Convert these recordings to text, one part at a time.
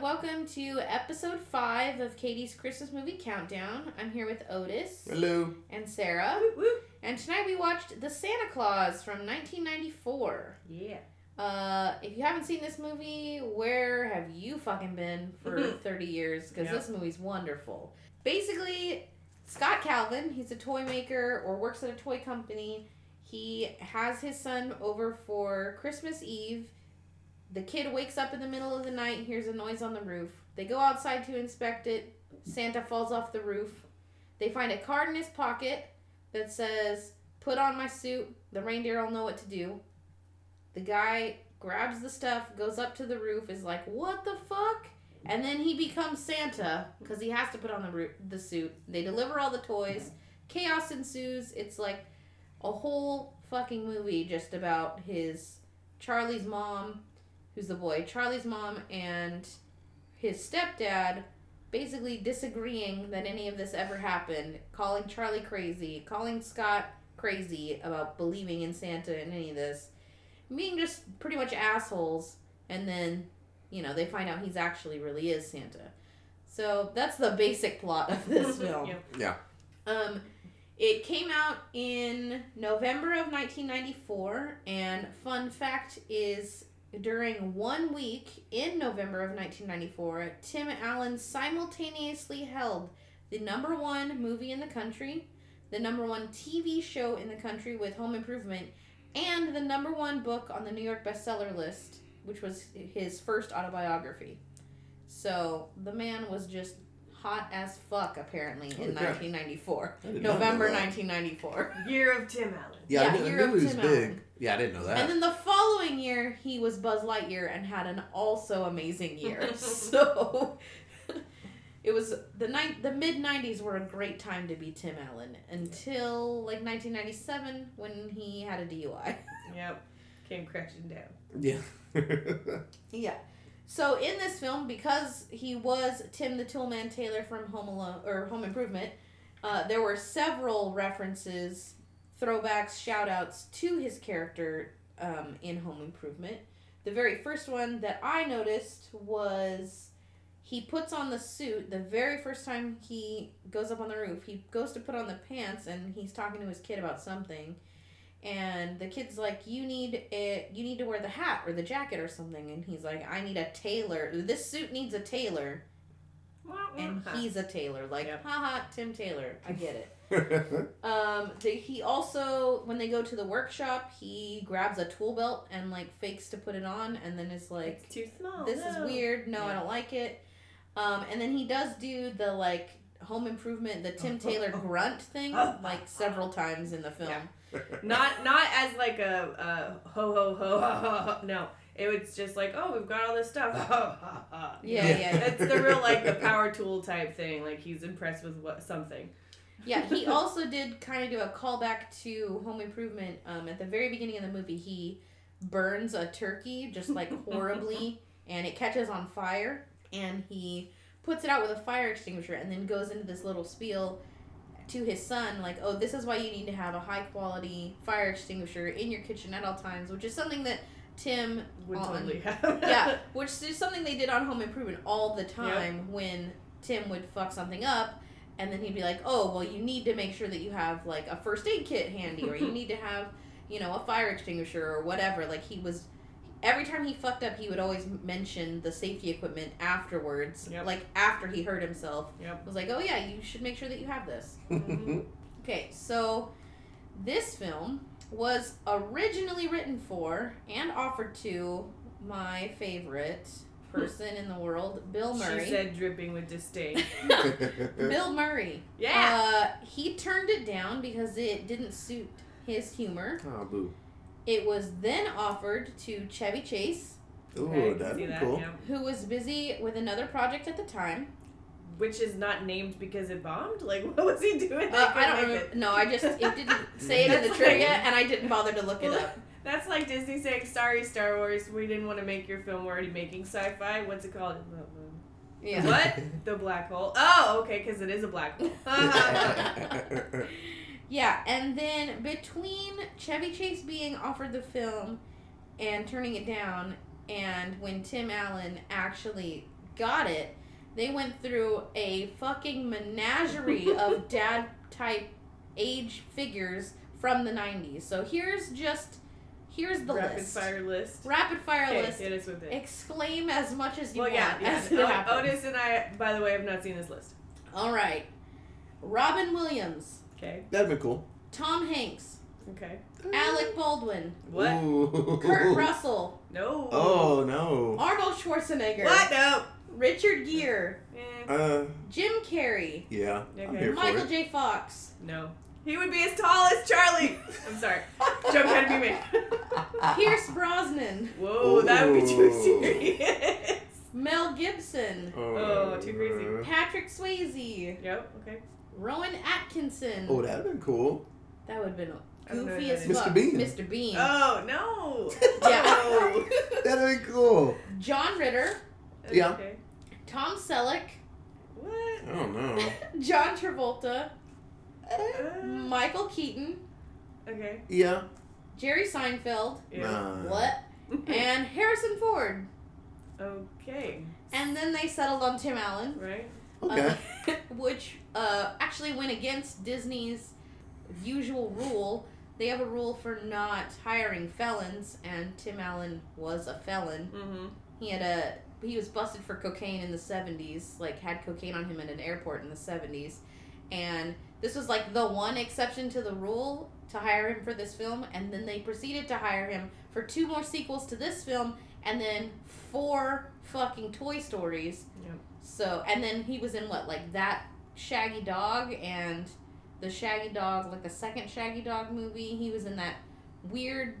welcome to episode five of Katie's Christmas movie countdown. I'm here with Otis Hello. and Sarah, and tonight we watched The Santa Clause from 1994. Yeah. Uh, if you haven't seen this movie, where have you fucking been for 30 years? Because Yep. this movie's wonderful. Basically, Scott Calvin, he's a toy maker or works at a toy company. He has his son over for Christmas Eve. The kid wakes up in the middle of the night hears a noise on the roof. They go outside to inspect it. Santa falls off the roof. They find a card in his pocket that says, Put on my suit. The reindeer will know what to do. The guy grabs the stuff, goes up to the roof, is like, "What the fuck?" And then he becomes Santa because he has to put on the the suit. They deliver all the toys. Chaos ensues. It's like a whole fucking movie just about his Charlie's mom, who's the boy, Charlie's mom and his stepdad basically disagreeing that any of this ever happened, calling Charlie crazy, calling Scott crazy about believing in Santa and any of this being just pretty much assholes and then you know they find out he's actually really is santa so that's the basic plot of this film Yeah. Yeah. um it came out in november of 1994 and fun fact is during one week in november of 1994 tim allen simultaneously held the number one movie in the country the number one tv show in the country with home improvement and the number one book on the New York bestseller list, which was his first autobiography. So the man was just hot as fuck apparently oh, in crap. 1994, I did not know November 1994. Year of Tim Allen. Yeah, Yeah, I knew, I Year knew of he was Tim big. Allen. Yeah, I didn't know that. And then the following year, he was Buzz Lightyear and had an also amazing year. so it was the night the mid 90s were a great time to be Tim Allen until like 1997 when he had a DUI. Yep. Came crashing down. yeah. Yeah. So in this film, because he was Tim the Toolman Taylor from Home Alone or Home Improvement, uh, there were several references, throwbacks, shout outs to his character um, in Home Improvement. The very first one that I noticed was he puts on the suit the very first time he goes up on the roof. He goes to put on the pants and he's talking to his kid about something and the kid's like you need it you need to wear the hat or the jacket or something. And he's like i need a tailor this suit needs a tailor. And he's a tailor like Yep. haha tim taylor i get it. Um the, he also when they go to the workshop he grabs a tool belt and like fakes to put it on and then is like it's too small. this is weird no i don't like it. Um and then he does do the like home improvement the tim taylor grunt thing like several times in the film. Yeah. Not not as like a, a ho ho ho ho ho ho. No, it was just like oh we've got all this stuff. Ha, ha, ha. yeah Yeah. yeah It's the real like the power tool type thing. Like he's impressed with what something. Yeah, he also did kind of do a callback to Home Improvement. Um, at the very beginning of the movie, he burns a turkey just like horribly, and it catches on fire, and he puts it out with a fire extinguisher, and then goes into this little spiel to his son, like, "Oh, this is why you need to have a high quality fire extinguisher in your kitchen at all times," which is something that Tim Would on- totally have. yeah, which is something they did on Home Improvement all the time when Tim would fuck something up, and then he'd be like, "Oh, well, you need to make sure that you have like a first aid kit handy, or you need to have, you know, a fire extinguisher or whatever." Like he was, every time he fucked up, he would always mention the safety equipment afterwards, Yep. like after he hurt himself. Yep. was like, "Oh yeah, you should make sure that you have this." Mhm. Okay, so this film was originally written for and offered to my favorite person in the world, Bill Murray. She said dripping with disdain. Bill Murray. Yeah. Uh, he turned it down because it didn't suit his humor. oh, boo. It was then offered to Chevy Chase, Ooh, Okay, that'd be that, cool. yeah. who was busy with another project at the time. Which is not named because it bombed. Like what was he doing? They Uh, I don't make remember. it. No, I just it didn't say it in the That's trivia, and I didn't bother to look it up. That's like Disney saying, "Sorry, Star Wars, we didn't want to make your film. We're already making sci-fi. What's it called? Yeah. What? The black hole. Oh, okay, because it is a black hole. Yeah, and then between Chevy Chase being offered the film and turning it down, and when Tim Allen actually got it, they went through a fucking menagerie of dad type age figures from the 90s. So here's just here's the list. Rapid list. fire list. Rapid fire Okay, list. hit us with it. Exclaim as much as you Well, yeah, want yeah. as it oh, Otis and I, by the way, have not seen this list. All right. Robin Williams, Okay. That'd be cool. Tom Hanks, Okay. Alec Baldwin, What? Ooh. Kurt Russell, No. Oh no. Arnold Schwarzenegger, What? No. Richard Gere, Eh, Uh, Jim Carrey, yeah. I'm Okay. here for Michael it. J. Fox, no. He would be as tall as Charlie. I'm sorry. Joke had to be made. Pierce Brosnan, Whoa, that would be too serious. Mel Gibson, Oh, too crazy. Patrick Swayze, Yep. Okay. Rowan Atkinson. Oh, that'd been cool. That would have been I don't know goofy as that is. fuck. Mr. Bean. Mr. Bean. Oh no. yeah. That'd be cool. John Ritter, Yeah. Okay. Tom Selleck, What? I don't know. John Travolta, Uh, Michael Keaton, okay. Yeah. Jerry Seinfeld, Yeah. Nah. what? and Harrison Ford. okay. And then they settled on Tim Allen, Right. Okay. uh, which uh, actually went against Disney's usual rule. They have a rule for not hiring felons, and Tim Allen was a felon. Mm-hmm. He had a he was busted for cocaine in the 70s, like had cocaine on him at an airport in the 70s. And this was like the one exception to the rule to hire him for this film, and then they proceeded to hire him for two more sequels to this film and then four fucking Toy Stories. Yep. So, and then he was in what like that Shaggy Dog and the Shaggy Dog, like the second Shaggy Dog movie. He was in that weird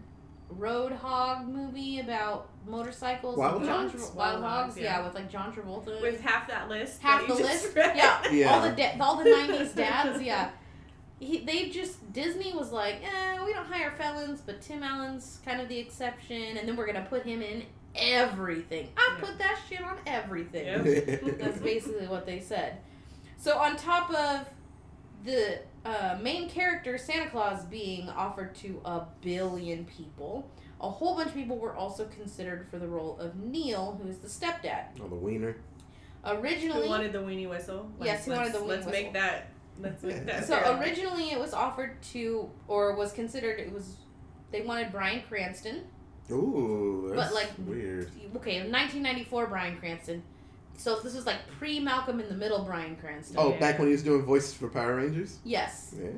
Road Hog movie about motorcycles. Wild with John Hogs? Tra- Wild Wild Hogs, Hogs, yeah. yeah. with like John Travolta. With half that list. Half that the list? read. Yeah. Yeah. all the da- all the '90s dads, yeah. He, they just Disney was like, eh, we don't hire felons, but Tim Allen's kind of the exception, and then we're gonna put him in everything. I Yeah. put that shit on everything. Yep. That's basically what they said. So on top of the uh, main character Santa Claus being offered to a billion people, a whole bunch of people were also considered for the role of Neil, who is the stepdad. oh, the wiener. Originally, Who wanted the weenie whistle? Yes, who wanted the let's- weenie Let's make that. Let's make that. So fair. originally it was offered to, or was considered, it was, they wanted Bryan Cranston. Ooh, that's But, like, weird. Okay, 1994 Bryan Cranston. So this was like pre Malcolm in the Middle Bryan Cranston. Oh, back when he was doing voices for Power Rangers. Yes. Yeah.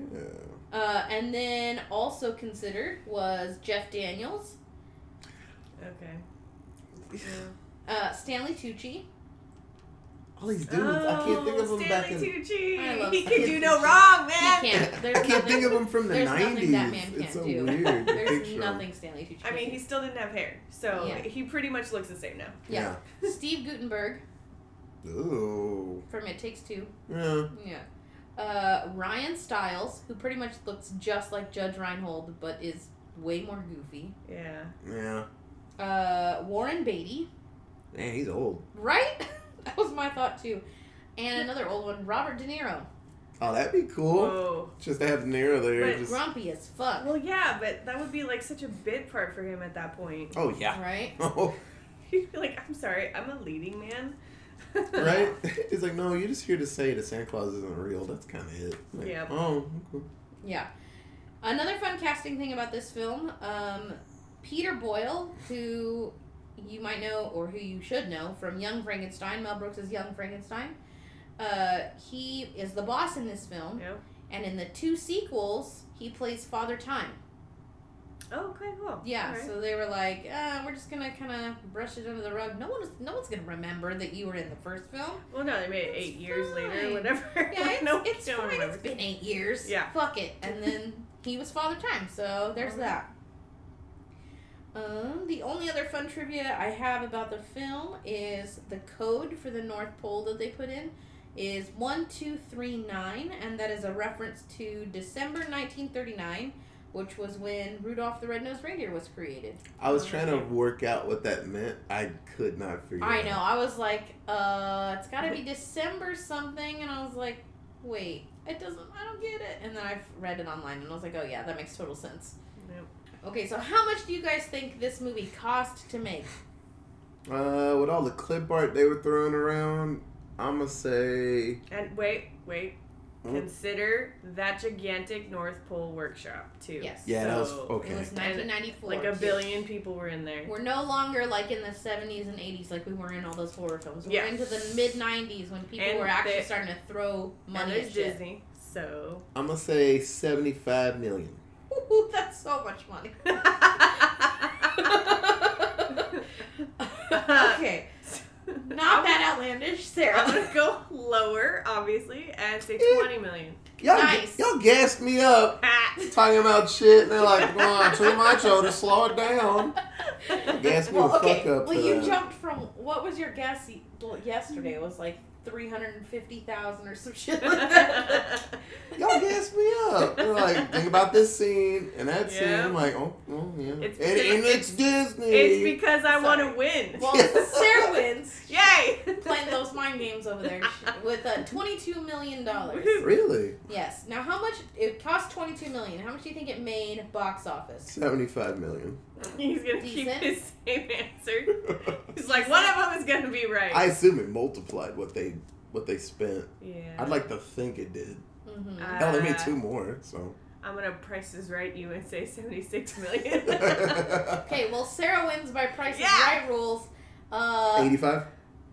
Uh, and then also considered was Jeff Daniels, Okay. Yeah. uh, Stanley Tucci, All these dudes, I can't think of Oh, them back Stanley in. Tucci. I love He can do no Tucci. wrong, He man. can't. There's I can't nothing, think of him from the nineties. that man It's can't so do. weird. There's nothing Stanley Tucci. I mean, can't he still didn't have hair, so Yeah. he pretty much looks the same now. Yeah. do. Steve Guttenberg Ooh. from It Takes Two. Yeah. Yeah. Uh, Ryan Stiles, who pretty much looks just like Judge Reinhold, but is way more goofy. Yeah. Yeah. Uh, Warren Beatty, Man, he's old. right? that was my thought too. And another old one, Robert De Niro, Oh, that'd be cool. Whoa. Just to have De Niro there. But just... grumpy as fuck, Well, yeah, but that would be like such a bit part for him at that point. Oh yeah. right? Oh, He'd be like, "I'm sorry, I'm a leading man." right? He's like, no, you're just here to say that Santa Claus isn't real. That's kind of it. Like, Yeah. Oh. okay. Yeah. Another fun casting thing about this film, um, Peter Boyle, who you might know or who you should know from Young Frankenstein, Mel Brooks' Young Frankenstein. Uh, he is the boss in this film, Yep. and in the two sequels, he plays Father Time. Oh, okay, cool. Yeah, Alright. so they were like, uh, we're just gonna kind of brush it under the rug. No one's, no one's gonna remember that you were in the first film. Well, no, they made it eight It's years later, whatever. Yeah, it's, no, it's fine. It's been eight years. Yeah. Fuck it. And then he was Father Time, so there's that. Um, the only other fun trivia I have about the film is the code for the North Pole that they put in is 1239, and that is a reference to December 1939, which was when Rudolph the Red-Nosed Reindeer was created. I was trying to work out what that meant. I could not figure. Out I know. out. I was like, uh, it's got to be December something, and I was like, wait, it doesn't. I don't get it. And then I read it online, and I was like, oh yeah, that makes total sense. Yep. Okay, so how much do you guys think this movie cost to make? Uh, with all the clip art they were throwing around, I'ma say And wait, wait. Hmm? Consider that gigantic North Pole workshop too. Yes. yeah, that was okay. It was 1994. Like a billion people were in there. We're no longer like in the 70s and 80s like we were in all those horror films. We're Yeah. into the mid 90s when people And were actually they- starting to throw money there's at shit. Disney, so. I'm gonna say 75 million. Ooh, that's so much money. okay, not that outlandish, Sarah. I'm gonna go lower, obviously, and say Yeah. 20 million. Y'all, Nice. y'all gassed me up talking about shit, and they're like, "Come on, too much, oh, to slow it down." Gassed me Well, the okay. fuck up. Well, you that. jumped from what was your guess yesterday? It was like three hundred and fifty thousand or some shit like that. Y'all gassed me up. They're like, think about this scene and that scene. I'm like, oh, oh yeah. It's and, and it's Disney. it's because I want to win. well, Sarah wins. Yay! Playing those mind games over there with uh, twenty-two million dollars. really Yes. Now, how much it cost? Twenty-two million. How much do you think it made box office? 75 million. He's gonna Decent. keep his same answer. He's like, one of them is gonna be right. I assume it multiplied what they what they spent. Yeah. I'd like to think it did. Mm-hmm. Uh, they made two more, so. I'm gonna Price is Right you and say 76 million. okay, well Sarah wins by Price yeah. is Right rules. Uh, 85.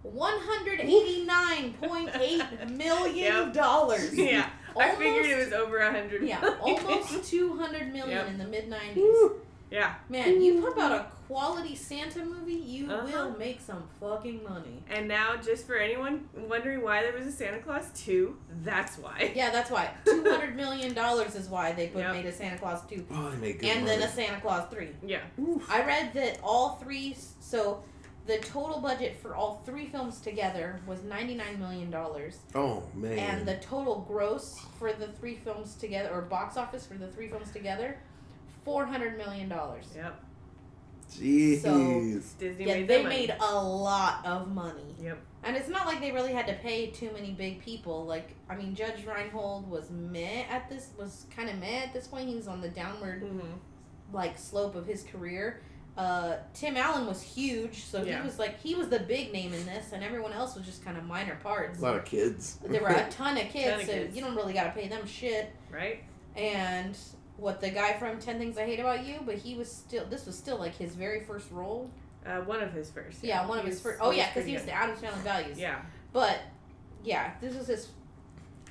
189.8 million yep. dollars. Yeah. Almost, I figured it was over 100 million. Yeah, almost 200 million yep. in the mid 90s yeah. Man, you put out a quality Santa movie, you Uh-huh. will make some fucking money. And now, just for anyone wondering why there was a Santa Clause 2, that's why. Yeah, that's why two hundred million dollars is why they put Yep. made a Santa Clause two, Oh, they made good and money. then a Santa Clause three. Yeah. Oof. I read that all three, so the total budget for all three films together was ninety nine million dollars, Oh man. and the total gross for the three films together, or box office for the three films together, four hundred million dollars. Yep. Jeez. Disney Yeah, made they money. made a lot of money. Yep. And it's not like they really had to pay too many big people. Like, I mean, Judge Reinhold was meh at this, was kind of meh at this point. He was on the downward, hmm like, slope of his career. Uh, Tim Allen was huge, so Yeah. he was like, he was the big name in this, and everyone else was just kind of minor parts. A lot of kids. There were a ton of kids, Ton of so kids. you don't really got to pay them shit. Right? And what the guy from 10 Things I Hate About You, but he was still, this was still like his very first role. Uh, one of his first. Yeah, one of his first. Oh, yeah, because he was good. the Addams Family Values. Yeah. But yeah, this was his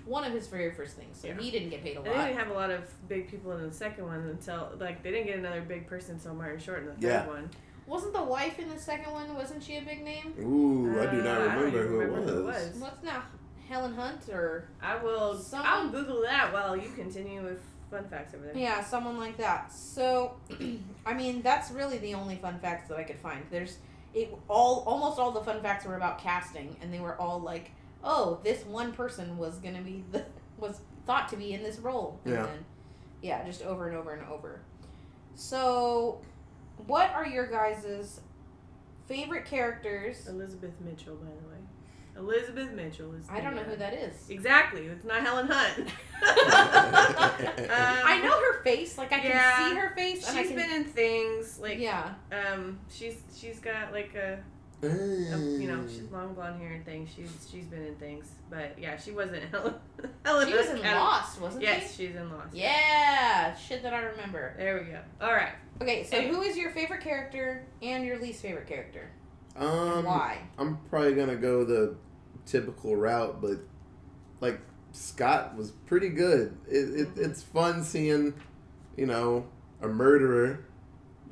one of his very first things. So Yeah. he didn't get paid a And they didn't have a lot of big people in the second one until, like, they didn't get another big person until Martin Short in the third Yeah. one. Wasn't the wife in the second one? Wasn't she a big name? Ooh, I do not Uh, I don't remember, even who, remember it who it was. was. What's now Helen Hunt or I will. Some- I'll Google that while you continue with fun facts over there. yeah, someone like that. So, I mean, that's really the only fun facts that I could find. There's it all almost all the fun facts were about casting, and they were all like, oh, this one person was gonna be the was thought to be in this role. And Yeah. then, yeah, just over and over and over. So, what are your guys' favorite characters? Elizabeth Mitchell, by the way. Elizabeth Mitchell is. I don't know who that is. Exactly. It's not Helen Hunt. I Um, know her face, like I can yeah. see her face, and I She's can. been in things like yeah, um she's she's got like a, a you know she's long blonde hair and things she's she's been in things but yeah she wasn't Helen Helen she was Hunt in Adam- Lost, wasn't yes she? Yes, she's in Lost Yeah, shit that I remember. there we go all right Okay, so Hey. who is your favorite character and your least favorite character? Um, why? I'm probably gonna go the typical route, but like Scott was pretty good. It, it Mm-hmm. it's fun seeing, you know, a murderer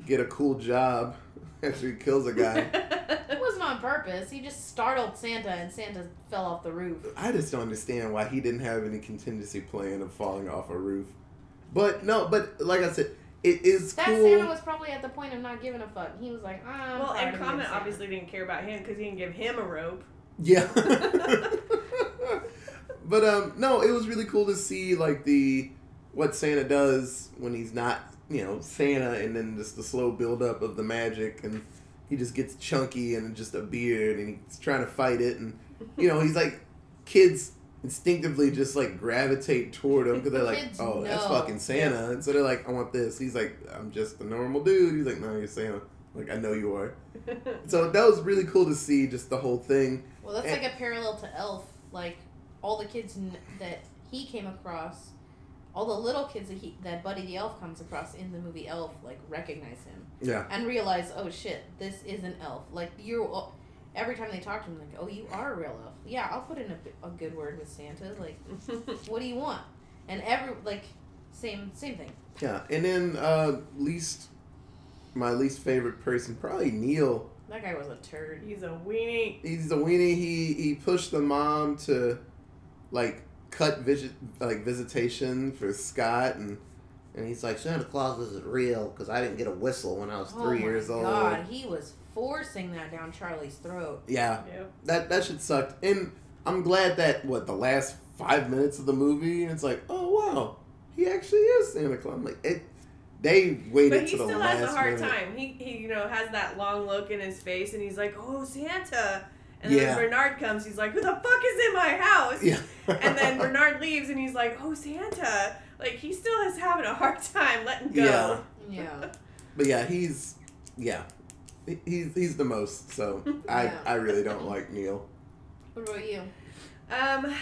get a cool job after he kills a guy. It wasn't on purpose. He just startled Santa, and Santa fell off the roof. I just don't understand why he didn't have any contingency plan of falling off a roof. But no, but like I said, it is That cool. Santa was probably at the point of not giving a fuck. He was like, ah, I'm well and of Comet obviously didn't care about him because he didn't give him a rope Yeah. but um no, it was really cool to see like the what Santa does when he's not, you know, Santa and then just the slow build up of the magic and he just gets chunky and just a beard and he's trying to fight it and you know, he's like kids instinctively just like gravitate toward him because they're like, Kids "Oh, that's fucking Santa." And so they're like, "I want this." He's like, "I'm just a normal dude." He's like, "No, you're Santa." Like I know you are. So that was really cool to see just the whole thing. Well, that's And- like a parallel to Elf. Like all the kids n- that he came across, all the little kids that he that Buddy the Elf comes across in the movie Elf, like recognize him Yeah. and realize, oh shit, this is an elf. Like you're. every time they talk to him, like, oh, you are a real elf. Yeah, I'll put in a, a good word with Santa. Like, what do you want? And every like, same same thing. Yeah. And then uh least my least favorite person, probably Neil. That guy was a turd. He's a weenie. He's a weenie. He he pushed the mom to like cut visit like visitation for Scott and And he's like, Santa Claus isn't real because I didn't get a whistle when I was three oh years my old. God, he was forcing that down Charlie's throat. yeah, Yep. that that shit sucked. And I'm glad that what the last five minutes of the movie, and it's like, oh wow, he actually is Santa Claus. I'm like it. They waited But he to the still last has a hard minute. time. He, he, you know, has that long look in his face, and he's like, "Oh, Santa!" And then Yeah. when Bernard comes, he's like, "Who the fuck is in my house?" Yeah. and then Bernard leaves, and he's like, "Oh, Santa!" Like he still is having a hard time letting go. Yeah. Yeah. But yeah, he's yeah, he's he's the most. So I I really don't like Neil. What about you? Um,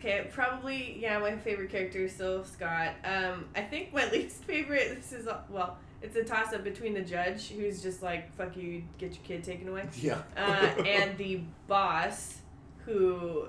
okay, probably yeah. My favorite character is still Scott. Um, I think my least favorite. This is well, it's a toss up between the judge, who's just like, "Fuck you, get your kid taken away," Yeah. uh, and the boss, who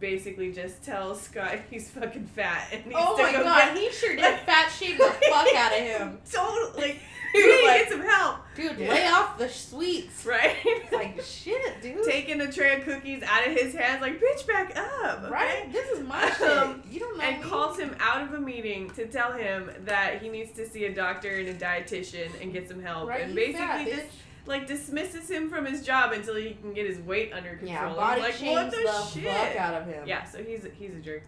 basically just tells Scott he's fucking fat and needs Oh my god, get. he sure did fat shame the fuck out of him. Totally, you was need to get some help, Dude, Yeah. lay off the sweets. right? Like shit, dude. Taking a tray of cookies out of his hands, like bitch, back up, okay? Right? This is my shit. Um, you don't know and me. calls him out of a meeting to tell him that he needs to see a doctor and a dietitian and get some help. right, and you basically fat, just bitch. Like dismisses him from his job until he can get his weight under control. Yeah, body like, what the, the, shit? fuck out of him. Yeah, so he's he's a jerk.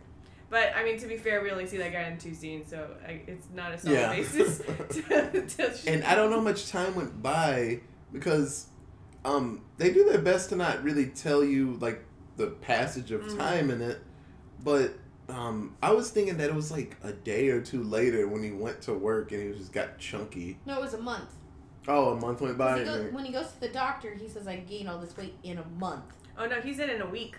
But I mean, to be fair, we only see that guy in two scenes, so I, it's not a solid Yeah. basis. to, to and I don't know how much time went by because um they do their best to not really tell you like the passage of Mhm. time in it, but um I was thinking that it was like a day or two later when he went to work and he just got chunky. No, it was a month. Oh, a month went by. he goes, when he goes to the doctor, he says, "I gained all this weight in a month." Oh no, he said in a week.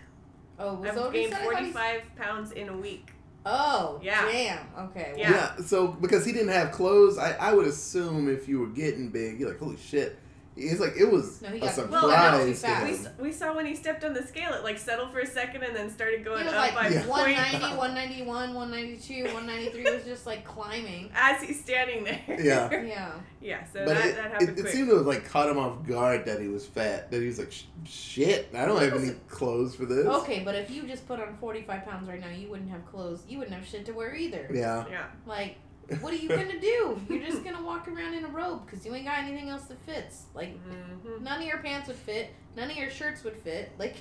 Oh, was I've gained said? I 45 pounds in a week. Oh, Yeah. Damn. Okay. Yeah. yeah. so because he didn't have clothes, I, I would assume if you were getting big, you're like, holy shit. It's like it was No, he a got- surprise Well, I know, to he's. We, we saw when he stepped on the scale, it like settled for a second and then started going up like by Yeah. 190, 191, 192, 193. It was just like climbing. as he's standing there. Yeah. Yeah. yeah, so But that, it, that happened it quick. seemed to have like caught him off guard that he was fat. That he was like, shit, I don't have any clothes for this. Okay, but if you just put on 45 pounds right now, you wouldn't have clothes. You wouldn't have shit to wear either. Yeah. yeah. Like, what are you gonna do? You're just gonna walk around in a robe because you ain't got anything else that fits. Like, hmm none of your pants would fit. None of your shirts would fit. Like,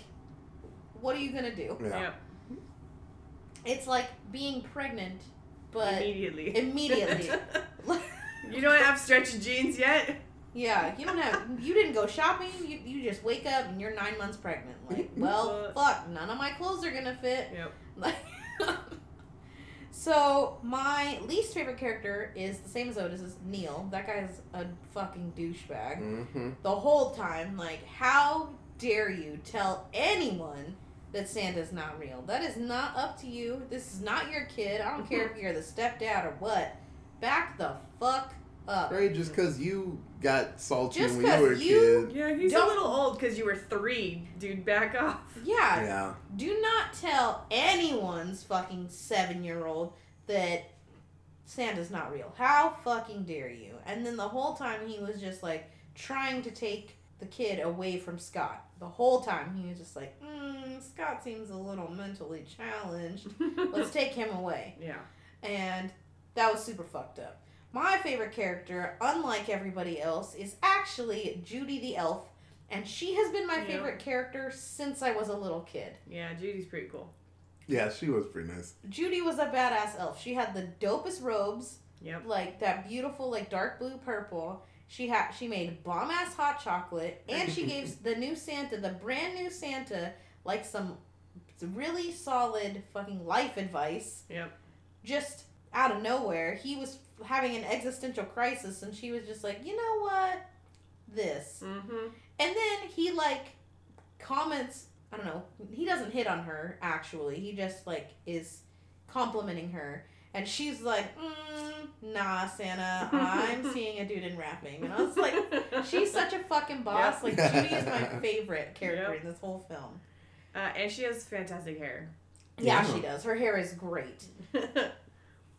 what are you gonna do? Yeah. Yeah. It's like being pregnant, but Immediately. immediately. you don't have stretchy jeans yet? yeah, you don't have. You didn't go shopping. You, you just wake up and you're nine months pregnant. Like, well, fuck. None of my clothes are gonna fit. Yep. Like, so my least favorite character is the same as Otis is Neil. That guy's a fucking douchebag. Mm-hmm. The whole time, like, how dare you tell anyone that Santa's not real? That is not up to you. This is not your kid. I don't care if you're the stepdad or what. Back the fuck up. Right, just because you got salty Just when you 'cause were a you- kid. Yeah, he's Don't- a little old because you were three, dude. Back off. Yeah, Yeah. do not tell anyone's fucking seven year old that Santa's not real. How fucking dare you? And then the whole time he was just like trying to take the kid away from Scott. The whole time he was just like, mm, Scott seems a little mentally challenged. Let's take him away. yeah. And that was super fucked up. My favorite character, unlike everybody else, is actually Judy the elf. And she has been my Yeah. favorite character since I was a little kid. Yeah, Judy's pretty cool. Yeah, she was pretty nice. Judy was a badass elf. She had the dopest robes, Yep. like that beautiful, like dark blue purple. She had she made bomb ass hot chocolate, and she gave the new Santa, the brand new Santa, like some really solid fucking life advice. Yep. Just out of nowhere, he was having an existential crisis, and she was just like, you know what? this? Mm-hmm. And then he like comments, I don't know, he doesn't hit on her actually. He just like is complimenting her. And she's like, mm, nah, Santa, I'm seeing a dude in wrapping. And I was like, she's such a fucking boss. Yep. Like, Judy is my favorite character Yep. in this whole film. Uh, and she has fantastic hair. Yeah, Yeah. she does. Her hair is great.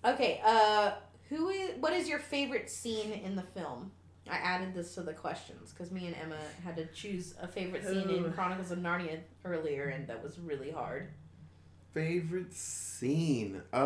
Okay, uh, who is, what is your favorite scene in the film? I added this to the questions because me and Emma had to choose a favorite scene Ooh. in Chronicles of Narnia earlier, and that was really hard. Favorite scene? Uh,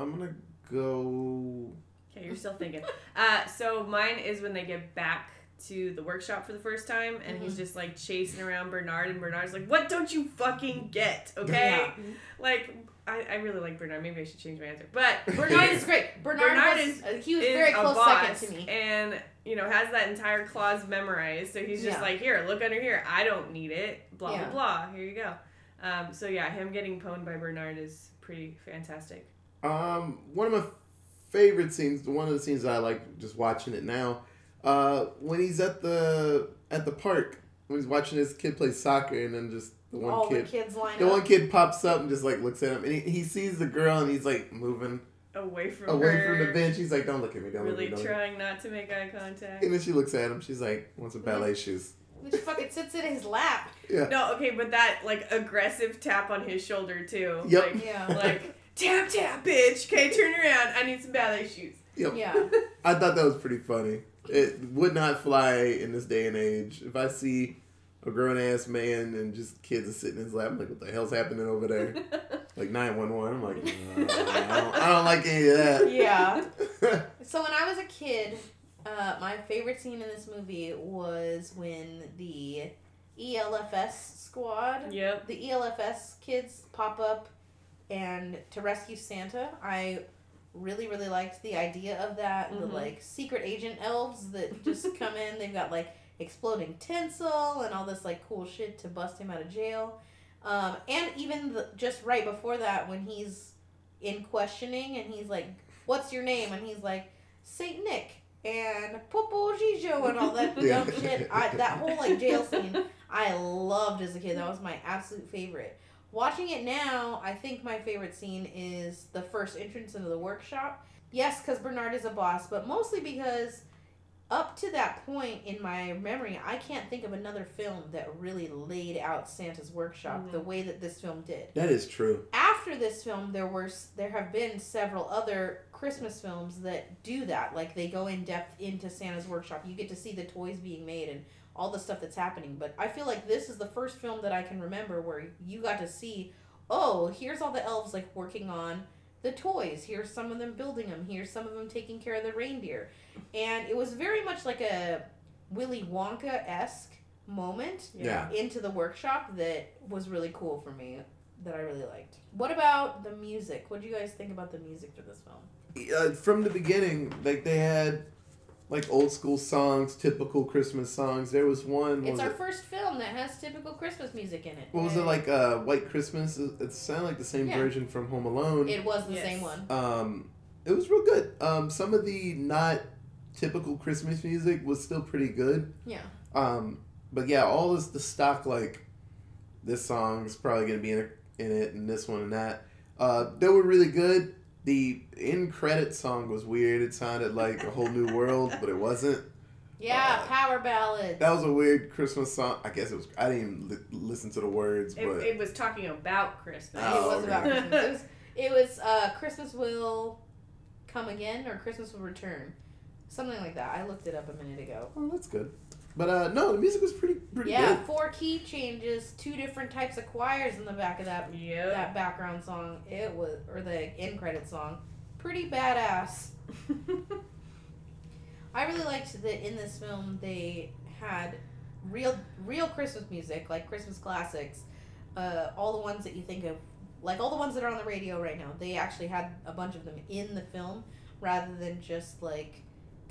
I'm gonna go. Okay, you're still thinking. Uh, so mine is when they get back to the workshop for the first time, and he's just like chasing around Bernard, and Bernard's like, "What don't you fucking get?" Okay, like I, I really like Bernard. Maybe I should change my answer, but Bernard is great. Bernard, Bernard was, is- uh, he was is very a close boss, second to me. and you know has that entire clause memorized. So he's just Yeah. like, "Here, look under here. I don't need it." Blah Yeah. blah blah. Here you go. Um, so yeah, him getting pwned by Bernard is pretty fantastic. Um, one of my favorite scenes, one of the scenes that I like just watching it now, uh, when he's at the at the park when he's watching his kid play soccer, and then just the one All kid, the kids line the up. one kid pops up and just like looks at him, and he, he sees the girl, and he's like moving Away from away her, from the bench. He's like, "Don't look at me, don't look at really me." Don't look at me." trying not to make eye contact. And then she looks at him. She's like, "Want some ballet shoes?" And she fucking sits in his lap. Yeah. No, okay, but that like aggressive tap on his shoulder too. Yep. Like, Yeah. like tap tap, bitch. Okay, turn around. I need some ballet shoes. Yep. Yeah. I thought that was pretty funny. It would not fly in this day and age. If I see a grown ass man and just kids are sitting in his lap, I'm like, what the hell's happening over there? Like 911. I'm like, "Uh, I, don't, I don't like any of that. Yeah. So when I was a kid, uh, my favorite scene in this movie was when the ELFS squad, yep. the ELFS kids pop up and to rescue Santa. I really really liked the idea of that. The Mhm. like secret agent elves that just come in. They've got like exploding tinsel and all this like cool shit to bust him out of jail. Um, and even the, just right before that, when he's in questioning and he's like, "What's your name?" and he's like, "Saint Nick." And Popo Gijo and all that Yeah. dumb shit. I, that whole like jail scene, I loved as a kid. That was my absolute favorite. Watching it now, I think my favorite scene is the first entrance into the workshop. Yes, because Bernard is a boss, but mostly because up to that point in my memory, I can't think of another film that really laid out Santa's workshop Mhm. the way that this film did. That is true. After this film, there were there have been several other Christmas films that do that. Like they go in depth into Santa's workshop. You get to see the toys being made and all the stuff that's happening. But I feel like this is the first film that I can remember where you got to see, oh, here's all the elves like working on the toys. Here's some of them building them. Here's some of them taking care of the reindeer. And it was very much like a Willy Wonka esque moment Yeah. into the workshop that was really cool for me that I really liked. What about the music? What do you guys think about the music for this film? Uh, from the beginning, like they had like old school songs, typical Christmas songs. There was one. What It's was our it? first film that has typical Christmas music in it. What was it like? Uh, White Christmas. It it sounded like the same Yeah. version from Home Alone. It was the Yes. same one. Um, it was real good. Um, some of the not typical Christmas music was still pretty good. Yeah. Um, but yeah, all this the stock like this song is probably gonna be in, in it, and this one and that. Uh, they were really good. The in credit song was weird. It sounded like a whole new world, but it wasn't. Yeah, Uh, power ballad. That was a weird Christmas song. I guess it was. I didn't even li- listen to the words, It, but it was talking about Christmas. it Oh, was okay. about Christmas. It was, it was uh, Christmas will come again or Christmas will return. Something like that. I looked it up a minute ago. oh, that's good. But uh, no, the music was pretty pretty Yeah, good. four key changes, two different types of choirs in the back of that Yep. that background song. It was or the end credit song. Pretty badass. I really liked that in this film they had real real Christmas music, like Christmas classics. Uh, all the ones that you think of, like all the ones that are on the radio right now. They actually had a bunch of them in the film rather than just like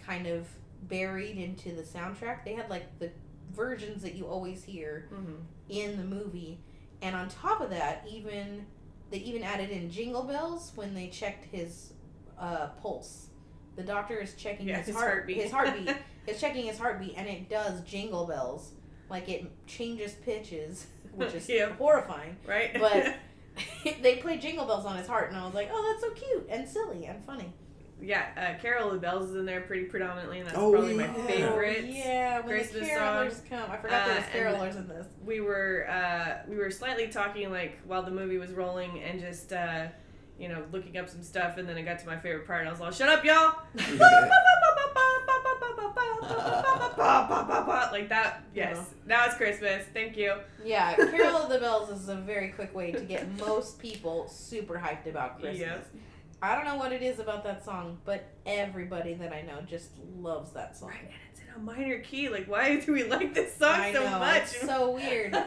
kind of buried into the soundtrack. They had like the versions that you always hear Mhm. in the movie. And on top of that, even they even added in jingle bells when they checked his uh, pulse the doctor is checking Yeah, his, his heart, heartbeat. his heartbeat. is checking his heartbeat, and it does jingle bells. Like it changes pitches, which is Yep. horrifying. right? But they play jingle bells on his heart, and I was like, oh, that's so cute and silly and funny. Yeah, uh, Carol of the Bells is in there pretty predominantly, and that's Oh, probably my yeah. favorite. Oh, yeah, when Christmas the carolers come. I forgot there was Uh, carolers in this. We were uh, we were slightly talking like while the movie was rolling, and just uh, you know looking up some stuff, and then I got to my favorite part, and I was like, "Shut up, y'all!" like that. Yes, now it's Christmas. Thank you. Yeah, Carol of the Bells is a very quick way to get most people super hyped about Christmas. Yep. I don't know what it is about that song, but everybody that I know just loves that song. Right, and it's in a minor key. Like, why do we like this song I so know, much? it's so weird.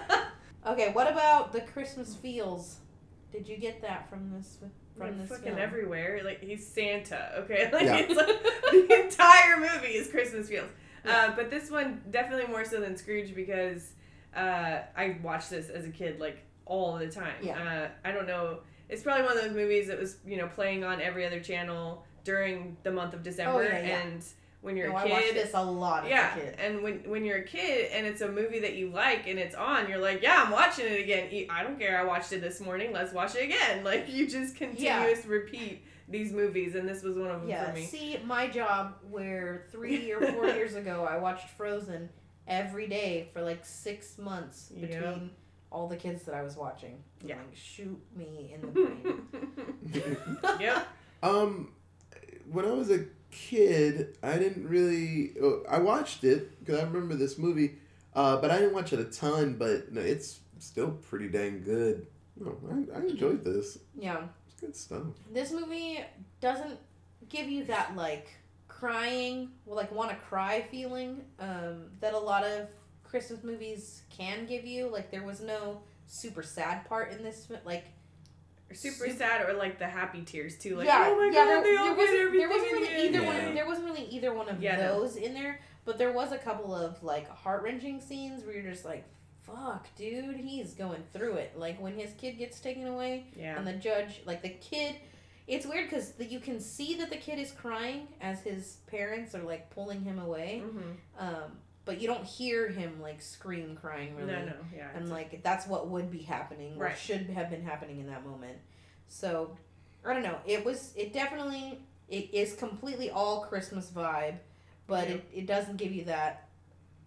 Okay, what about the Christmas feels? Did you get that from this from Like, this fucking film? everywhere. Like he's Santa. Okay, like Yeah. it's like the entire movie is Christmas feels. Yeah. Uh, but this one definitely more so than Scrooge because uh, I watched this as a kid like all the time. Yeah. Uh, I don't know. It's probably one of those movies that was you know playing on every other channel during the month of December, Oh, yeah, yeah. and when you're No, a I watched kid. this a lot as Yeah, a kid. and when when you're a kid and it's a movie that you like and it's on, you're like, yeah, I'm watching it again. I don't care. I watched it this morning. Let's watch it again. Like you just continuous repeat these movies, and this was one of them Yeah, for me. see, my job where three or four years ago I watched Frozen every day for like six months Yep. Between all the kids that I was watching. Yeah. Like, shoot me in the brain. yep. Um, when I was a kid, I didn't really. oh, I watched it because I remember this movie, uh, but I didn't watch it a ton. But no, it's still pretty dang good. No, I, I enjoyed this. yeah. It's good stuff. This movie doesn't give you that like crying, well, like want to cry feeling um, that a lot of Christmas movies can give you. Like there was no super sad part in this. Like Or super, Super- sad, or like the happy tears too. Like, yeah, oh my yeah, god, there, they all get everything there wasn't really either Yeah. one. There wasn't really either one of Yeah, no. those in there, but there was a couple of like heart wrenching scenes where you're just like, "Fuck, dude, he's going through it." Like when his kid gets taken away, Yeah. and the judge, like the kid, it's weird because you can see that the kid is crying as his parents are like pulling him away, hmm um, but you don't hear him like scream crying really No, no, yeah. and like that's what would be happening or Right. should have been happening in that moment so i don't know it was it definitely it is completely all christmas vibe but Yeah. it, it doesn't give you that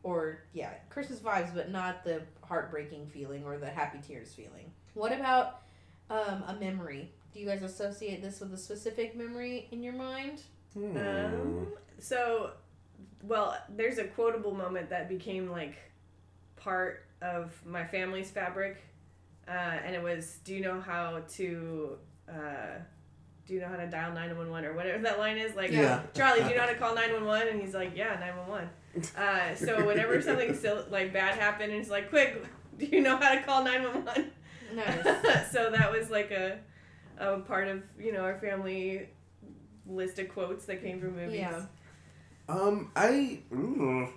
or yeah christmas vibes but not the heartbreaking feeling or the happy tears feeling what about um, a memory do you guys associate this with a specific memory in your mind Hmm. Um, so, well, there's a quotable moment that became like part of my family's fabric, uh, and it was, "Do you know how to, uh, do you know how to dial nine one one or whatever that line is?" Like, Yeah. Charlie, do you know how to call nine one one? And he's like, "Yeah, nine one one." Uh, so whenever something still like bad happened, and it's like, "Quick, do you know how to call nine one one?" nice so that was like a, a part of you know our family list of quotes that came from movies. Yeah. Um, I ooh,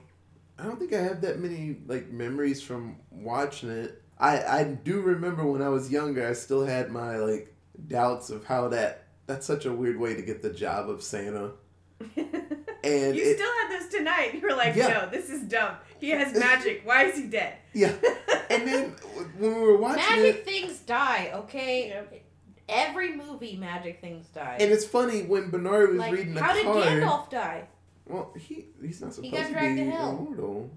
I don't think I have that many like memories from watching it. I I do remember when I was younger, I still had my like doubts of how that that's such a weird way to get the job of Santa. And you it, still had this tonight. You were like, Yeah. no, this is dumb. He has magic. Why is he dead? yeah, and then when we were watching magic it, things die okay Yep. every movie magic things die and it's funny when Bernard was like, reading the how did card. Gandalf die? Well, he he's not He supposed got to dragged be to hell. immortal.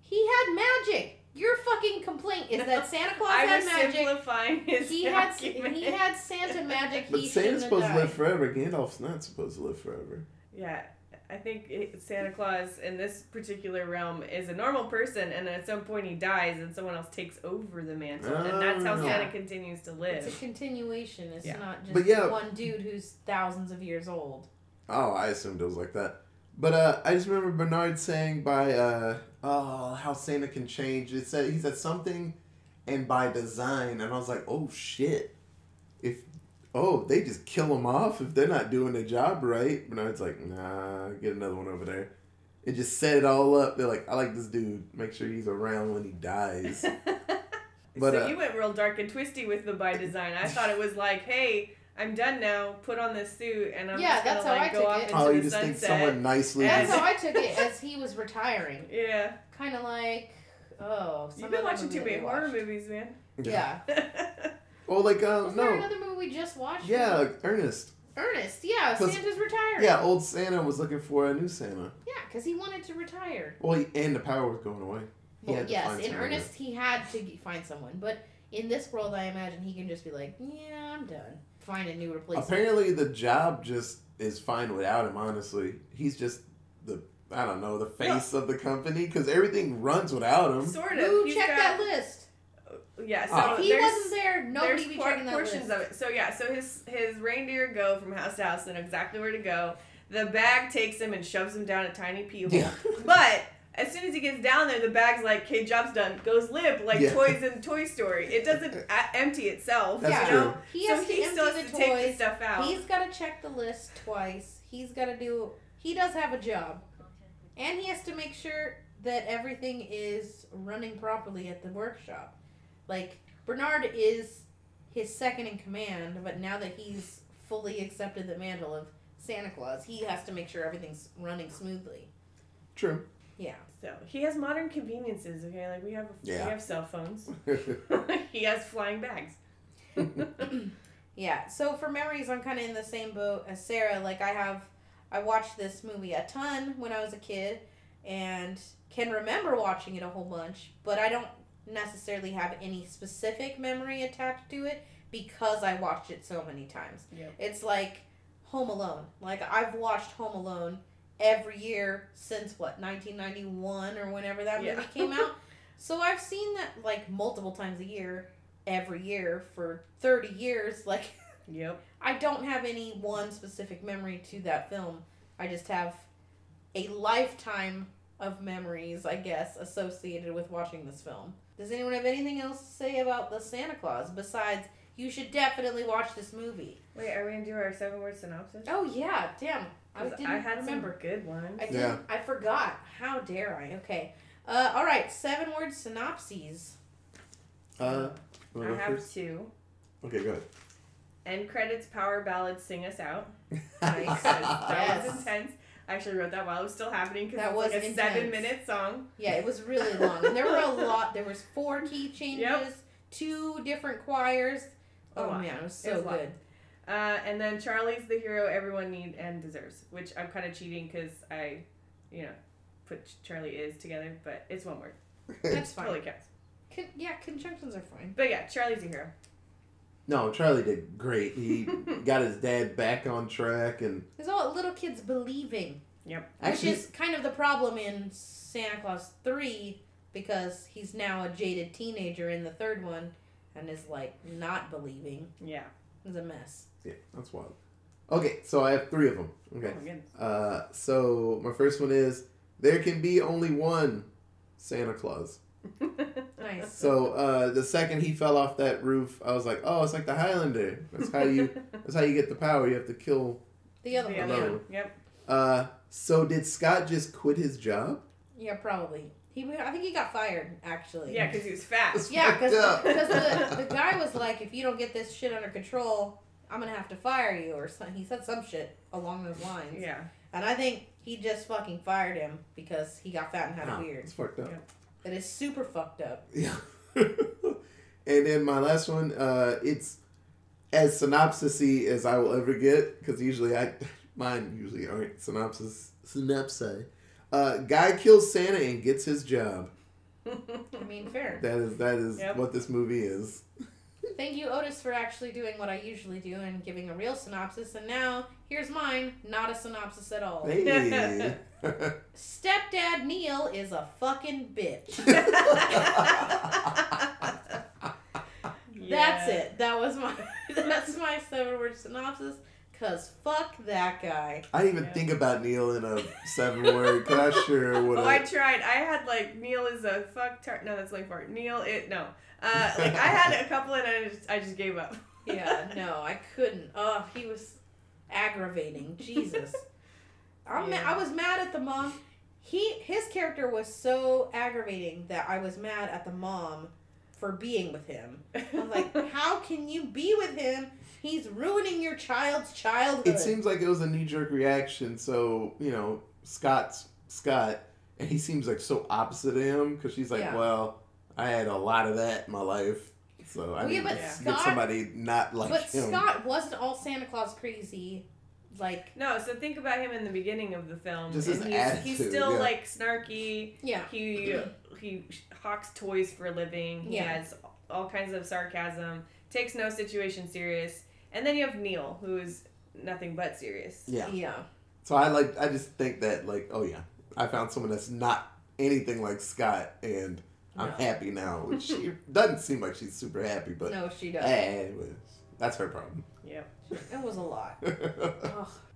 He had magic. Your fucking complaint is that Santa Claus I had was magic. simplifying his He had argument. he had Santa magic. But he Santa's shouldn't supposed to live forever. Gandalf's not supposed to live forever. Yeah, I think it, Santa Claus in this particular realm is a normal person, and then at some point he dies, and someone else takes over the mantle, and that's how Oh. Santa Yeah. continues to live. It's a continuation. It's Yeah. not just yeah. one dude who's thousands of years old. Oh, I assumed it was like that. But uh, I just remember Bernard saying by uh, oh how Santa can change. It said he said something, and by design, and I was like, oh shit, if oh they just kill him off if they're not doing their job right. Bernard's like, nah, get another one over there. It just set it all up. They're like, I like this dude. Make sure he's around when he dies. But, so uh, you went real dark and twisty with the by design. I thought it was like, hey, I'm done now. Put on this suit, and I'm Yeah, just gonna that's how like I go took off it. into Oh, the you just think someone nicely. And- That's how I took it as he was retiring. Yeah, Kind of like, oh, you've been watching too many horror movies, man. Yeah. Oh, like uh, Was there no, another movie we just watched? yeah, like Ernest. Ernest. yeah, Santa's retiring. Yeah, old Santa was looking for a new Santa. Yeah, because he wanted to retire. Well, he, and the power was going away. He Well, yes, in Ernest, he had to find someone, but in this world, I imagine he can just be like, "Yeah, I'm done." Find a new replacement. Apparently, the job just is fine without him. Honestly, he's just the I don't know the face of the company because everything runs without him. Sort of. Who He's checked got- that list? Uh, yeah, so ah. if he wasn't there, nobody there's be por- checking that portions list. of it. So yeah, so his his reindeer go from house to house and know exactly where to go. The bag takes him and shoves him down a tiny pee hole. Yeah. But as soon as he gets down there, the bag's like, "Okay, job's done." Goes limp like Yeah. toys in Toy Story. It doesn't a- empty itself. That's you true. know? He so has to he empty still has the to take the stuff out. He's got to check the list twice. He's got to do. He does have a job, and he has to make sure that everything is running properly at the workshop. Like Bernard is his second in command, but now that he's fully accepted the mantle of Santa Claus, he has to make sure everything's running smoothly. True. Yeah. so he has modern conveniences. Okay, like we have Yeah. we have cell phones. he has flying bags. Yeah. So for memories, I'm kind of in the same boat as Sarah. Like I have, I watched this movie a ton when I was a kid, and can remember watching it a whole bunch, but I don't necessarily have any specific memory attached to it because I watched it so many times. Yep. It's like Home Alone. Like I've watched Home Alone every year since what 1991 or whenever that movie came out. So I've seen that like multiple times a year, every year for 30 years. Like Yep. I don't have any one specific memory to that film. I just have a lifetime of memories, I guess, associated with watching this film. Does anyone have anything else to say about the Santa Clause besides you should definitely watch this movie? Wait, are we gonna do our seven word synopsis? Oh yeah, damn. I 'Cause didn't I had remember. some good ones. I didn't. Yeah. I forgot. How dare I? Okay. Uh, all right. Seven word synopses. Uh, I have first? two. Okay, go End credits, power ballad, sing us out. ahead. Nice. that Yes. was intense. I actually wrote that while it was still happening because That it was, was like a intense. seven minute song. Yeah, it was really long, and there were a lot. There was four key changes, Yep. two different choirs. A Oh man, it was It so was good. Uh, and then Charlie's the hero everyone need and deserves, which I'm kind of cheating because I, you know, put Charlie is together, but it's one word. That's fine. Totally counts. Con- yeah, conjunctions are fine. But yeah, Charlie's a hero. no, Charlie did great. He got his dad back on track, and It's all little kids believing, Yep. actually, which is kind of the problem in Santa Clause Three because he's now a jaded teenager in the third one, and is like not believing. Yeah. It's a mess. yeah, that's wild. Okay, so I have three of them. Okay. Oh my goodness. Uh, so my first one is there can be only one Santa Claus. Nice. So uh, the second he fell off that roof, I was like, oh, it's like the Highlander. That's how you. that's how you get the power. You have to kill. The other one. one. Yep. Uh, so did Scott just quit his job? Yeah, probably. He, I think he got fired actually. Yeah, because he was fat. It's Yeah, fucked because the, the guy was like, if you don't get this shit under control, I'm gonna have to fire you, or some, he said some shit along those lines. Yeah. And I think he just fucking fired him because he got fat and had Wow, a beard. It's fucked up. That is super fucked up. Yeah. and then my last one, uh, it's as synopsisy as I will ever get because usually I mine usually aren't synopsis synopsi. Uh, guy kills Santa and gets his job. I mean, fair. That is that is Yep. what this movie is. Thank you, Otis, for actually doing what I usually do and giving a real synopsis. And now here's mine, not a synopsis at all. Hey. Stepdad Neil is a fucking bitch. That's Yeah. it. That was my that's my seven word synopsis. Cause fuck that guy. I didn't even Yeah. think about Neil in a seven word. Cause I sure would Oh, I tried. I had like Neil is a fuck tar- No, that's like for Neil. It no. Uh, like I had a couple and I just I just gave up. Yeah, no, I couldn't. Oh, he was aggravating. Jesus. I'm ma- I was mad at the mom. He his character was so aggravating that I was mad at the mom for being with him. I'm like, how can you be with him He's ruining your child's childhood. It seems like it was a knee jerk reaction. So you know, Scott's Scott, and he seems like so opposite of him because she's like, Yeah. well, I had a lot of that in my life, so I Well, yeah, need but to get Scott- somebody not like but him. Scott wasn't all Santa Claus crazy. Like, No, so think about him in the beginning of the film. Just and his he's, attitude, he's still yeah. like snarky. yeah. He he hawks toys for a living. He Yeah. has all kinds of sarcasm. Takes no situation serious. And then you have Neil, who is nothing but serious. Yeah. Yeah. So I like I just think that like oh yeah I found someone that's not anything like Scott and I'm No. happy now. Which she doesn't seem like she's super happy, but No, she does. eh, it that's her problem. Yeah, It was a lot.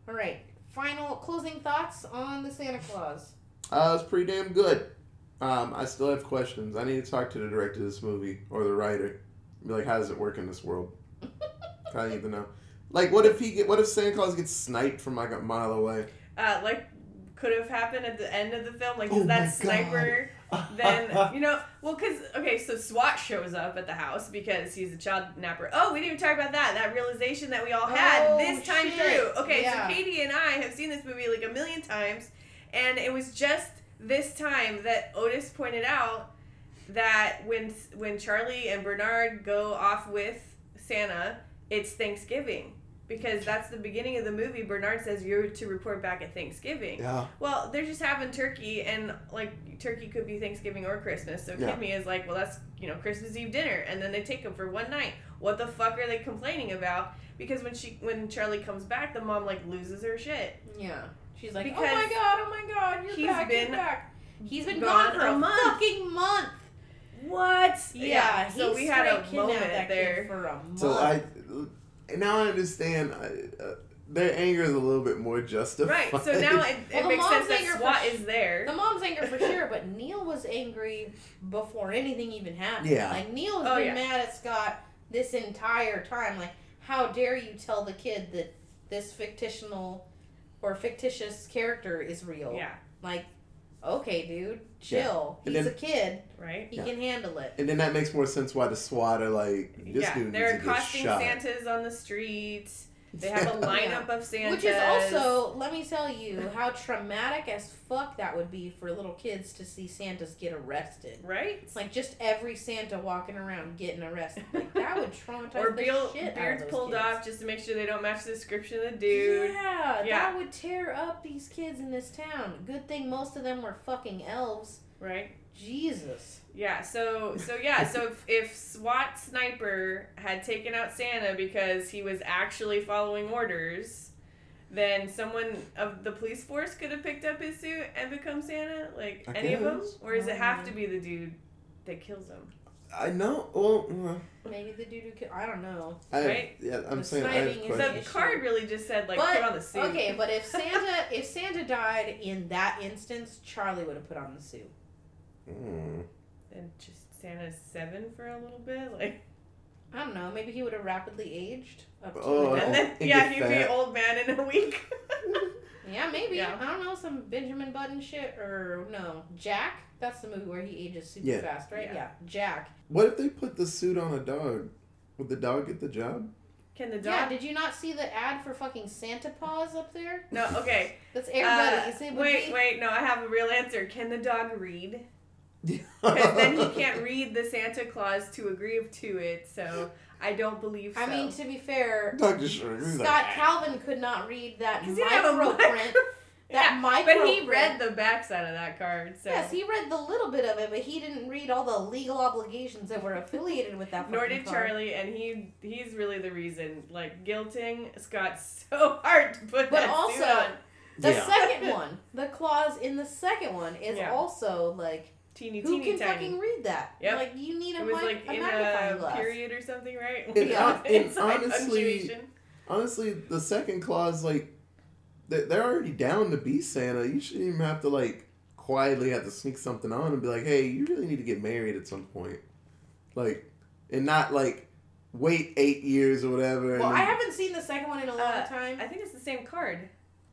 All right. Final closing thoughts on the Santa Clause. Uh, it's pretty damn good. Um, I still have questions. I need to talk to the director of this movie or the writer. Be like, how does it work in this world? I need to know. Like, what if he get? What if Santa Claus gets sniped from like a mile away? Uh, like could have happened at the end of the film. Like Oh does my that sniper then you know well because okay so swat shows up at the house because he's a child napper oh we didn't even talk about that that realization that we all had Oh, this time shit. through okay Yeah. so katie and i have seen this movie like a million times and it was just this time that otis pointed out that when when charlie and bernard go off with santa it's thanksgiving because that's the beginning of the movie bernard says you're to report back at thanksgiving yeah. well, they're just having turkey, and like turkey could be Thanksgiving or Christmas. So Yeah. Kid Me is like, well, that's you know Christmas Eve dinner, and then they take them for one night. What the fuck are they complaining about? Because when she when Charlie comes back, the mom like loses her shit. Yeah. She's like, Because oh my god, oh my god, you're he's back, been you're back. He's been gone gone, for a a, month. fucking month. What? Yeah, so we had a straight moment that there. for a month. So I now I understand. I, uh, their anger is a little bit more justified. Right. So now it, it Well, the makes mom's sense that anger for SWAT sh- is there. The mom's anger for sure, but Neil was angry before anything even happened. Yeah. Like Neil's Oh, been yeah. mad at Scott this entire time. Like, how dare you tell the kid that this fictional or fictitious character is real? Yeah. Like, okay, dude, chill. And He's then- a kid. Right. He Yeah. can handle it. And then that makes more sense why the SWAT are like, this yeah. dude They're needs to get accosting shot. Santas on the streets. They have a lineup of Santas. Which is also, let me tell you, how traumatic as fuck that would be for little kids to see Santas get arrested. right. It's like just every Santa walking around getting arrested. Like that would traumatize or the shit beards out of those pulled kids. off just to make sure they don't match the description of the dude. Yeah, Yeah. that would tear up these kids in this town. Good thing most of them were fucking elves. Right. Jesus. Yeah. So so yeah. So if, if SWAT sniper had taken out Santa because he was actually following orders, then someone of the police force could have picked up his suit and become Santa. Like I any of them, or does it have to be the dude that kills him? I know. Well, uh, Maybe the dude who killed. I don't know. I, Right? yeah, I'm The saying I have sniping is The an questions. issue. card really just said like But- put on the suit. Okay, but if Santa if Santa died in that instance, Charlie would have put on the suit. Mm. And just Santa's seven for a little bit, like. I don't know. Maybe he would have rapidly aged up to. Oh, And then and yeah, he'd be old man in a week. yeah, maybe. Yeah. I don't know. Some Benjamin Button shit or no Jack. That's the movie where he ages super Yeah. fast, right? Yeah. Yeah, Jack. What if they put the suit on a dog? Would the dog get the job? Can the dog? Yeah. Did you not see the ad for fucking Santa Paws up there? no. Okay. That's Uh, everybody. it wait, be- wait. No, I have a real answer. Can the dog read? Because then he can't read the Santa Clause to agree to it. So I don't believe so. I mean, to be fair, Dog just sure agrees Scott like, Calvin could not read that he didn't have a micro micro- print. yeah, That micro but he print. read the backside of that card. So Yes, he read the little bit of it, but he didn't read all the legal obligations that were affiliated with that. Nor did card. Charlie, and he he's really the reason. Like guilting Scott so hard to put But that also- suit on. The Yeah. second one, the clause in the second one, is Yeah. also like, Teeny who teeny can tiny. fucking read that? Yep. Like, you need a, It was mic- like a in magnifying a glass. period or something, right? And Yeah. hon- and honestly- punctuation. Honestly, the second clause, like, they- they're already down to be Santa. You shouldn't even have to, like, quietly have to sneak something on and be like, hey, you really need to get married at some point. Like, and not, like, wait eight years or whatever. and Well, I haven't seen the second one in a long Uh, time. I think it's the same card.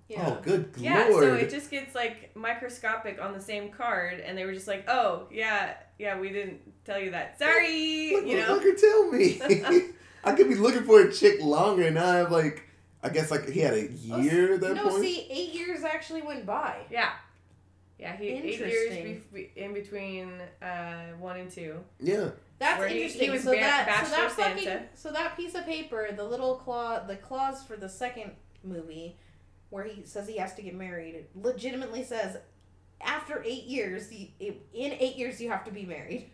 Yeah. Oh, good Yeah, lord. so it just gets like microscopic on the same card, and they were just like, "Oh, yeah, yeah, we didn't tell you that. Sorry, Look, you look, know." look her tell me. I could be looking for a chick longer, and I have like, I guess like he had a year at that no, point. see, eight years actually went by. Yeah. Yeah, he eight years Interesting. in between uh, one and two. yeah, That's Where interesting. he was so, ba- that, so that fucking Santa. so that piece of paper, the little claw, the clause for the second movie, where he says he has to get married, it legitimately says after eight years, you, in eight years you have to be married.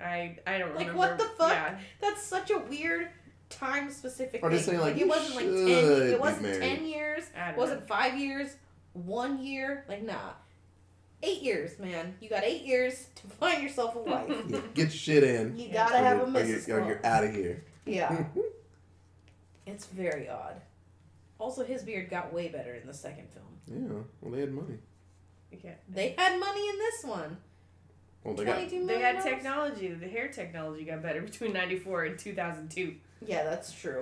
I I don't Like, remember. what the fuck? Yeah. That's such a weird time specific Or thing. they're saying, like, it wasn't like ten. be It wasn't married. ten years. It wasn't know. five years. One year. Like nah. Eight years, man. You got eight years to find yourself a wife. yeah. Get your shit in. You gotta or have a you're, or you're, or you're out of here. Yeah. It's very odd. Also, his beard got way better in the second film. yeah. Well, they had money. Okay. They had money in this one. Well, they got. They million. had technology. The hair technology got better between '94 and 2002. Yeah, that's true.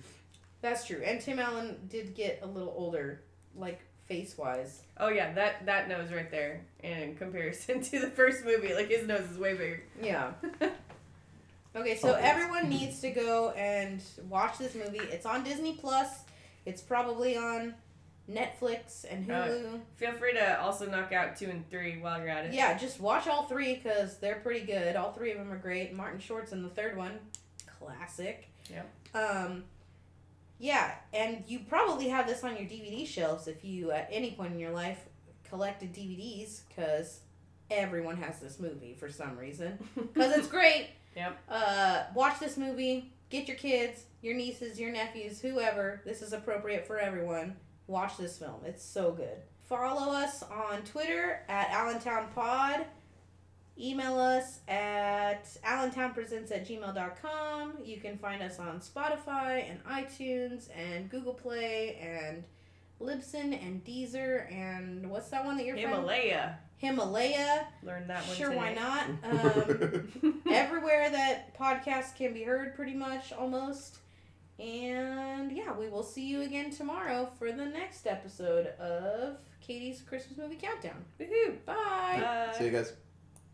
that's true. And Tim Allen did get a little older, like face wise. Oh yeah, that that nose right there in comparison to the first movie, like his nose is way bigger. Yeah. Okay, so Oh, everyone needs to go and watch this movie. It's on Disney Plus. It's probably on Netflix and Uh, Hulu. Feel free to also knock out two and three while you're at it. Yeah, just watch all three because they're pretty good. All three of them are great. Martin Short's in the third one, classic. Yep. Um, yeah, and you probably have this on your DVD shelves if you, at any point in your life, collected DVDs because everyone has this movie for some reason because it's great. Yep. Uh, watch this movie. Get your kids, your nieces, your nephews, whoever. This is appropriate for everyone. Watch this film. It's so good. Follow us on Twitter at AllentownPod. Email us at allentownpresents at gmail.com. You can find us on Spotify and iTunes and Google Play and Libsyn and Deezer and what's that one that you're from? Himalaya. Himalaya. Learned that one. Sure, why not? Um, everywhere that podcasts can be heard, pretty much almost. And yeah, we will see you again tomorrow for the next episode of Katie's Christmas Movie Countdown. Woohoo! Bye. Bye. See you guys.